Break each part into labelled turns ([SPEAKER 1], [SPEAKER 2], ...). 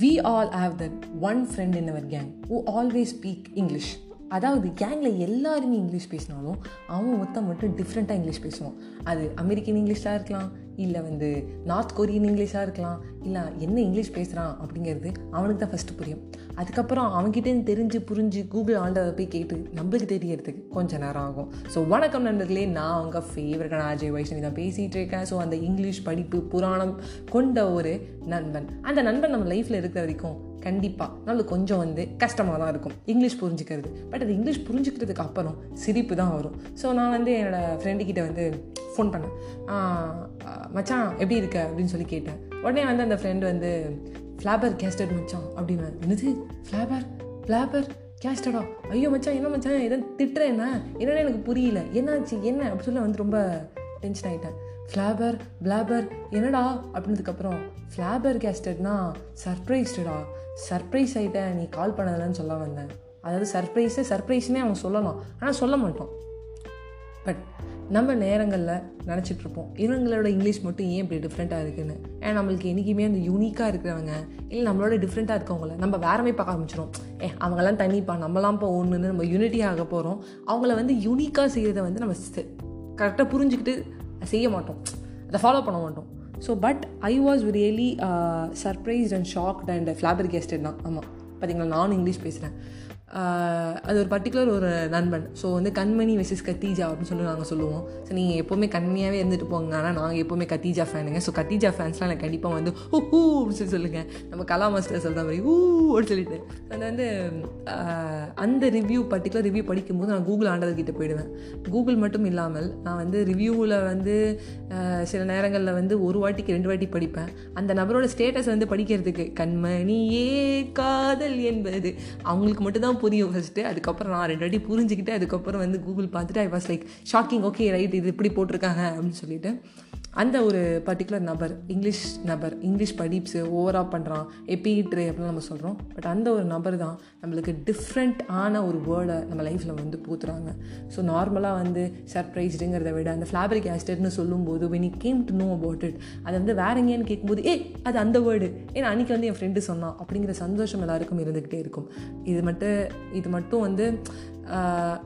[SPEAKER 1] We all have that one friend in our gang who always speak English அதாவது கேங்கில் எல்லாருமே English பேசினாலும் அவன் ஒருத்தன் மட்டும் டிஃப்ரெண்ட்டாக இங்கிலீஷ் பேசுவான். அது அமெரிக்கன் இங்கிலீஷாக இருக்கலாம் இல்லை வந்து நார்த் கொரியன் இங்கிலீஷாக இருக்கலாம் இல்லை என்ன இங்கிலீஷ் பேசுகிறான் அப்படிங்கிறது அவனுக்கு தான் ஃபஸ்ட்டு புரியும். அதுக்கப்புறம் அவன்கிட்டேருந்து தெரிஞ்சு புரிஞ்சு கூகுள் ஆண்டதை போய் கேட்டு நம்மளுக்கு தெரியறதுக்கு கொஞ்சம் நேரம் ஆகும். ஸோ வணக்கம் நண்பர்களே நான் அவங்க ஃபேவரட்டான அஜய் வைஷ்ணவி தான் பேசிகிட்டு இருக்கேன். ஸோ அந்த இங்கிலீஷ் படிப்பு புராணம் கொண்ட ஒரு நண்பன். அந்த நண்பன் நம்ம லைஃப்பில் இருக்கிற வரைக்கும் கண்டிப்பாக நம்மளுக்கு கொஞ்சம் வந்து கஷ்டமாக தான் இருக்கும். இங்கிலீஷ் புரிஞ்சுக்கிறது. பட் அது இங்கிலீஷ் புரிஞ்சுக்கிறதுக்கு அப்புறம் சிரிப்பு தான் வரும். ஸோ நான் வந்து என்னோடய ஃப்ரெண்டுக்கிட்ட வந்து ஃபோன் பண்ணேன். மச்சான் எப்படி இருக்க? அப்படின்னு சொல்லி கேட்டேன். உடனே வந்து அந்த ஃப்ரெண்டு வந்து ஃப்ளாபர் கேஸ்டட் மச்சான் அப்படின்னு என்னது? ஃப்ளாபர் ஃப்ளாபர் கேஸ்டடா ஐயோ மச்சான் என்ன மச்சான்? எதை திட்டுறேன்னா என்னென்ன என்னன்னு எனக்கு புரியல. என்னாச்சு? என்ன? அப்படி சொல்ல வந்து ரொம்ப டென்ஷன் ஆகிட்டேன் ஃப்ளாபர் பிளாபர் என்னடா? அப்படின்றதுக்கப்புறம் ஃப்ளாபர் கேஸ்டட்னா சர்ப்ரைஸ்டடா சர்ப்ரைஸ் ஆகிட்டேன் நீ கால் பண்ணதில்லன்னு சொல்ல வந்தேன். அதாவது சர்ப்ரைஸே சர்ப்ரைஸ்னே அவன் சொல்லலாம். ஆனால் சொல்ல மாட்டோம். பட் நம்ம நேரங்களில் நினச்சிட்ருப்போம். இவங்களோட இங்கிலீஷ் மட்டும் ஏன் இப்படி டிஃப்ரெண்ட்டாக இருக்குன்னு? ஏன்னா நம்மளுக்கு என்றைக்குமே அந்த யூனிக்காக இருக்கிறவங்க? இல்லை நம்மளோட டிஃப்ரெண்ட்டாக இருக்கவங்கள நம்ம வேறமே பார்க்க ஆரம்பிச்சிடும் ஏ அவங்கெல்லாம் தனிப்பா நம்மலாம் இப்போ ஒன்றுன்னு நம்ம யூனிட்டி ஆக போகிறோம் அவங்கள வந்து யூனிக்காக செய்கிறத வந்து நம்ம கரெக்டாக புரிஞ்சுக்கிட்டு செய்ய மாட்டோம். அதை ஃபாலோ பண்ண மாட்டோம். So but I was really surprised and shocked and flabbergasted தான். ஆமாம் பார்த்தீங்களா நானும் இங்கிலீஷ் பேசுகிறேன் அது ஒரு பர்டிகுலர் ஒரு நண்பன். ஸோ வந்து கண்மணி வெசஸ் கத்தீஜா அப்படின்னு சொல்லி நாங்கள் சொல்லுவோம். ஸோ நீங்கள் எப்போவுமே கண்மணியாகவே இருந்துட்டு போங்க. ஆனால் நாங்கள் எப்போவுமே கத்தீஜா ஃபேனுங்க ஸோ கத்தீஜா ஃபேன்ஸ்லாம் எனக்கு கண்டிப்பாக வந்து ஹூ ஹூ அப்படின்னு சொல்லி சொல்லுங்கள் நம்ம கலா மாஸ்டர் சொல்கிற மாதிரி ஹூ அப்படின்னு சொல்லிட்டு. அது வந்து அந்த ரிவ்யூ பர்டிகுலர் ரிவ்யூ படிக்கும்போது நான் கூகுள் ஆண்டவர்கிட்ட போயிடுவேன். கூகுள் மட்டும் இல்லாமல் நான் வந்து ரிவ்யூவில் வந்து சில நேரங்களில் வந்து ஒரு வாட்டிக்கு ரெண்டு வாட்டி படிப்பேன். அந்த நபரோட ஸ்டேட்டஸ் வந்து படிக்கிறதுக்கு கண்மணியே காதல் என்பது. அவங்களுக்கு மட்டும்தான் புரியும் ஃபஸ்ட்டு அதுக்கப்புறம் நான் ரெண்டு வாட்டி புரிஞ்சுக்கிட்டு அதுக்கப்புறம் வந்து கூகுள் பார்த்துட்டு I was like shocking okay right இது இப்படி போட்டிருக்காங்க. அப்படின்னு சொல்லிட்டு அந்த ஒரு பர்டிகுலர் நபர் இங்கிலீஷ் நபர் இங்கிலீஷ் படிப்ஸு ஓவராக பண்ணுறான் எப்பிட்ரு அப்படின்னு நம்ம சொல்கிறோம் பட் அந்த ஒரு நபர் தான் நம்மளுக்கு டிஃப்ரெண்ட் ஆன ஒரு வேர்டை நம்ம லைஃப்பில் வந்து பூத்துறாங்க. ஸோ நார்மலாக வந்து சர்ப்ரைஸ்டுங்கிறத விட அந்த ஃப்ளாபரிக் ஆசிட்னு சொல்லும்போது when I came to know about it அதை வந்து வேற எங்கேன்னு கேட்கும்போது ஏ அது அந்த வேர்டு ஏன்னா அன்றைக்கி வந்து என் ஃப்ரெண்டு சொன்னான். அப்படிங்கிற சந்தோஷம் எல்லாருக்கும் இருந்துக்கிட்டே இருக்கும். இது மட்டும் இது மட்டும் வந்து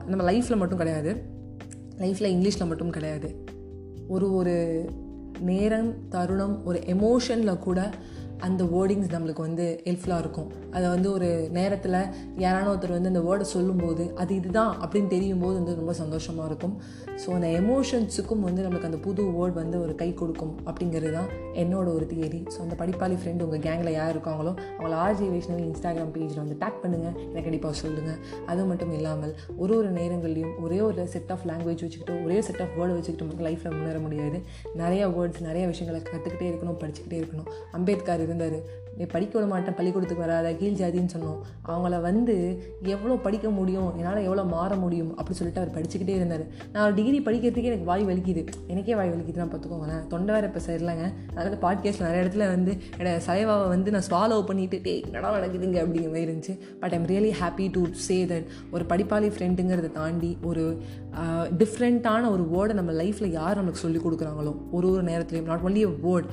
[SPEAKER 1] நம்ம லைஃப்பில் மட்டும் கிடையாது. லைஃப்பில் இங்கிலீஷில் மட்டும் கிடையாது. ஒரு ஒரு நேரம் தருணம் ஒரு எமோஷனில் கூட அந்த வேர்டிங்ஸ் நம்மளுக்கு வந்து ஹெல்ப்ஃபுல்லாக இருக்கும். அதை வந்து ஒரு நேரத்தில் யாரான ஒருத்தர் வந்து அந்த வேர்டை சொல்லும்போது அது இதுதான் அப்படின்னு தெரியும் போது வந்து ரொம்ப சந்தோஷமாக இருக்கும். ஸோ அந்த எமோஷன்ஸுக்கும் வந்து நம்மளுக்கு அந்த புது வேர்ட் வந்து ஒரு கை கொடுக்கும் அப்படிங்கிறது தான் என்னோட ஒரு தியரி ஸோ அந்த படிப்பாளி ஃப்ரெண்டு உங்கள் கேங்கில் யார் இருக்காங்களோ அவங்கள ஆர்ஜி வைஷ்ணவி இன்ஸ்டாகிராம் பேஜில் வந்து டேக் பண்ணுங்கள் எனக்கு கண்டிப்பாக சொல்லுங்கள் அது மட்டும் இல்லாமல் ஒரு ஒரு நேரங்கள்லையும் ஒரே ஒரு செட் ஆஃப் லாங்குவேஜ் வச்சுக்கிட்டு ஒரே செட் ஆஃப் வேர்டு வச்சுக்கிட்டு மட்டும் லைஃப்பில் முன்னேற முடியாது. நிறைய வேர்ட்ஸ் நிறைய விஷயங்களை கற்றுக்கிட்டே இருக்கணும் படிச்சுக்கிட்டே இருக்கணும். அம்பேத்கர் இருந்தார் நீ படிக்க விட மாட்டேன் பள்ளிக்கூடத்துக்கு வராத கீழ் ஜாதின்னு சொன்னோம். அவங்கள வந்து எவ்வளோ படிக்க முடியும் என்னால் எவ்வளோ மாற முடியும் அப்படின்னு சொல்லிட்டு அவர் படிச்சுக்கிட்டே இருந்தார். நான் ஒரு டிகிரி படிக்கிறதுக்கே எனக்கு வாய் வலிக்குது. எனக்கே வாய் வலிக்குதுன்னா பார்த்துக்கோங்களேன். தொண்டை வேறு இப்போ சரியில்லைங்க. அதனால் பாட்காஸ்ட் நிறைய இடத்துல வந்து என்னோட சலைவாவை வந்து நான் ஸ்வாலோ பண்ணிட்டு டே என்னடா நடக்குதுங்க? அப்படிங்கிற மாதிரி இருந்துச்சு. But I'm really happy to say that ஒரு படிப்பாளி ஃப்ரெண்டுங்கிறத தாண்டி ஒரு டிஃப்ரெண்ட்டான ஒரு வேர்டை நம்ம லைஃப்பில் யார் நமக்கு சொல்லிக் கொடுக்குறாங்களோ ஒரு ஒரு நேரத்துலையும் நாட் ஒன்லி அ வேர்ட்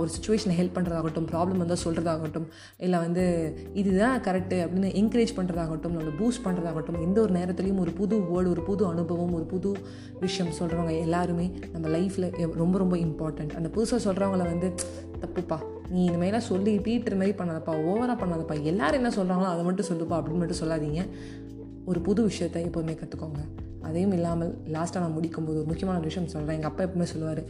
[SPEAKER 1] ஒரு சுச்சுவேஷனை ஹெல்ப் பண்ணுறதாகட்டும் ப்ராப்ளம் வந்தால் சொல்கிறதாகட்டும் இல்லை வந்து இதுதான் கரெக்டு அப்படின்னு என்கரேஜ் பண்ணுறதாகட்டும் நம்மளை பூஸ்ட் பண்ணுறதாகட்டும் எந்த ஒரு நேரத்துலையும் ஒரு புது வேர்டு ஒரு புது அனுபவம் ஒரு புது விஷயம் சொல்கிறவங்க எல்லாருமே நம்ம லைஃப்பில் ரொம்ப ரொம்ப இம்பார்ட்டண்ட் அந்த புதுசாக சொல்கிறவங்கள வந்து தப்புப்பா நீ இந்த மாதிரிலாம் சொல்லி பீட்டுற மாதிரி பண்ணாதப்பா ஓவராக பண்ணாதப்பா எல்லோரும் என்ன சொல்கிறாங்களோ அதை மட்டும் சொல்லுப்பா அப்படின்னு மட்டும் சொல்லாதீங்க. ஒரு புது விஷயத்தை எப்போதுமே கற்றுக்கோங்க அதையும் இல்லாமல் லாஸ்ட்டாக நான் முடிக்கும்போது ஒரு முக்கியமான விஷயம் சொல்கிறேன் எங்கள் அப்பா எப்பவுமே சொல்லுவார்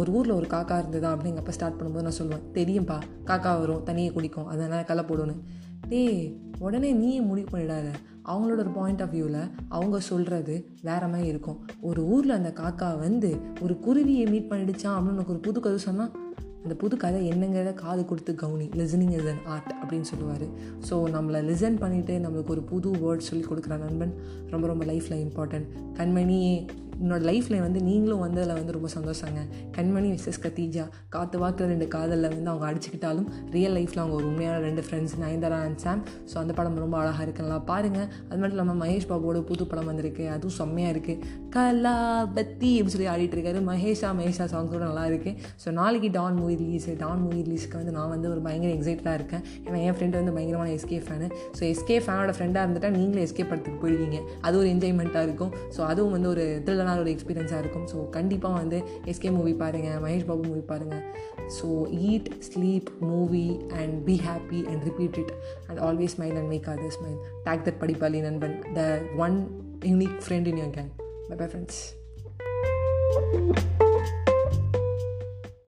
[SPEAKER 1] ஒரு ஊரில் ஒரு காக்கா இருந்ததா? அப்படின்னு எங்கள் அப்பா ஸ்டார்ட் பண்ணும்போது நான் சொல்லுவேன் தெரியும்ப்பா காக்கா வரும் தண்ணியை குடிக்கும் அதனால் களை போடணும் டேய் உடனே நீயே முடிவு பண்ணிடாத. அவங்களோட ஒரு பாயிண்ட் ஆஃப் வியூவில் அவங்க சொல்கிறது வேற மாதிரி இருக்கும். ஒரு ஊரில் அந்த காக்கா வந்து ஒரு குருவியை மீட் பண்ணிடுச்சான் அப்படின்னு எனக்கு ஒரு புது கதை சொன்னால் அந்த புது கதை என்னங்கிறத காது கொடுத்து கவுனி லிசனிங் இஸ் அன் ஆர்ட் அப்படின்னு சொல்லுவார். ஸோ நம்மளை லிசன் பண்ணிவிட்டு நம்மளுக்கு ஒரு புது வேர்ட் சொல்லி கொடுக்குற நண்பன் ரொம்ப ரொம்ப லைஃப்பில் இம்பார்ட்டன்ட் கண்மணியே உன்னோட லைஃப்பில் வந்து நீங்களும் வந்து அதில் வந்து ரொம்ப சந்தோஷங்க. கண்மணி விசஸ் கத்தீஜா காற்று வாக்கில் ரெண்டு காதலில் வந்து அவங்க அடிச்சுக்கிட்டாலும் ரியல் லைஃப்பில் அவங்க ஒரு உண்மையான ரெண்டு friends Nayanthara and Sam. So அந்த படம் ரொம்ப அழகாக இருக்கலாம். பாருங்கள் அது மட்டும் இல்லாமல் மகேஷ் பாபுவோட புது படம் வந்திருக்கு. அதுவும் செம்மையாக இருக்குது கலா பத்தி அப்படின்னு சொல்லி ஆடிட்டு இருக்காரு. மகேஷா மகேஷா சாங்ஸ் கூட நல்லா இருக்குது ஸோ நாளைக்கு Don movie release Don movie ரிலீஸ்க்கு வந்து நான் வந்து ஒரு பயங்கர எக்ஸைட்டாக இருக்கேன். ஏன்னா என் ஃப்ரெண்டு வந்து பயங்கரமான S K fan so S K ஃபேனோட ஃப்ரெண்டாக இருந்துட்டால் நீங்களும் எஸ்கே படத்துக்கு போயிடுவீங்க அது ஒரு என்ஜாய்மெண்ட்டாக இருக்கும். ஸோ அதுவும் வந்து ஒரு நல்ல ஒரு எக்ஸ்பீரியன்ஸாக இருக்கும். ஸோ கண்டிப்பாக வந்து எஸ்கே மூவி பாருங்கள் மகேஷ் பாபு மூவி பாருங்கள் so eat sleep movie and be happy and repeat it and always smile and make other smile take that படிப்பாளி நண்பன் the one unique friend in your gang bye bye friends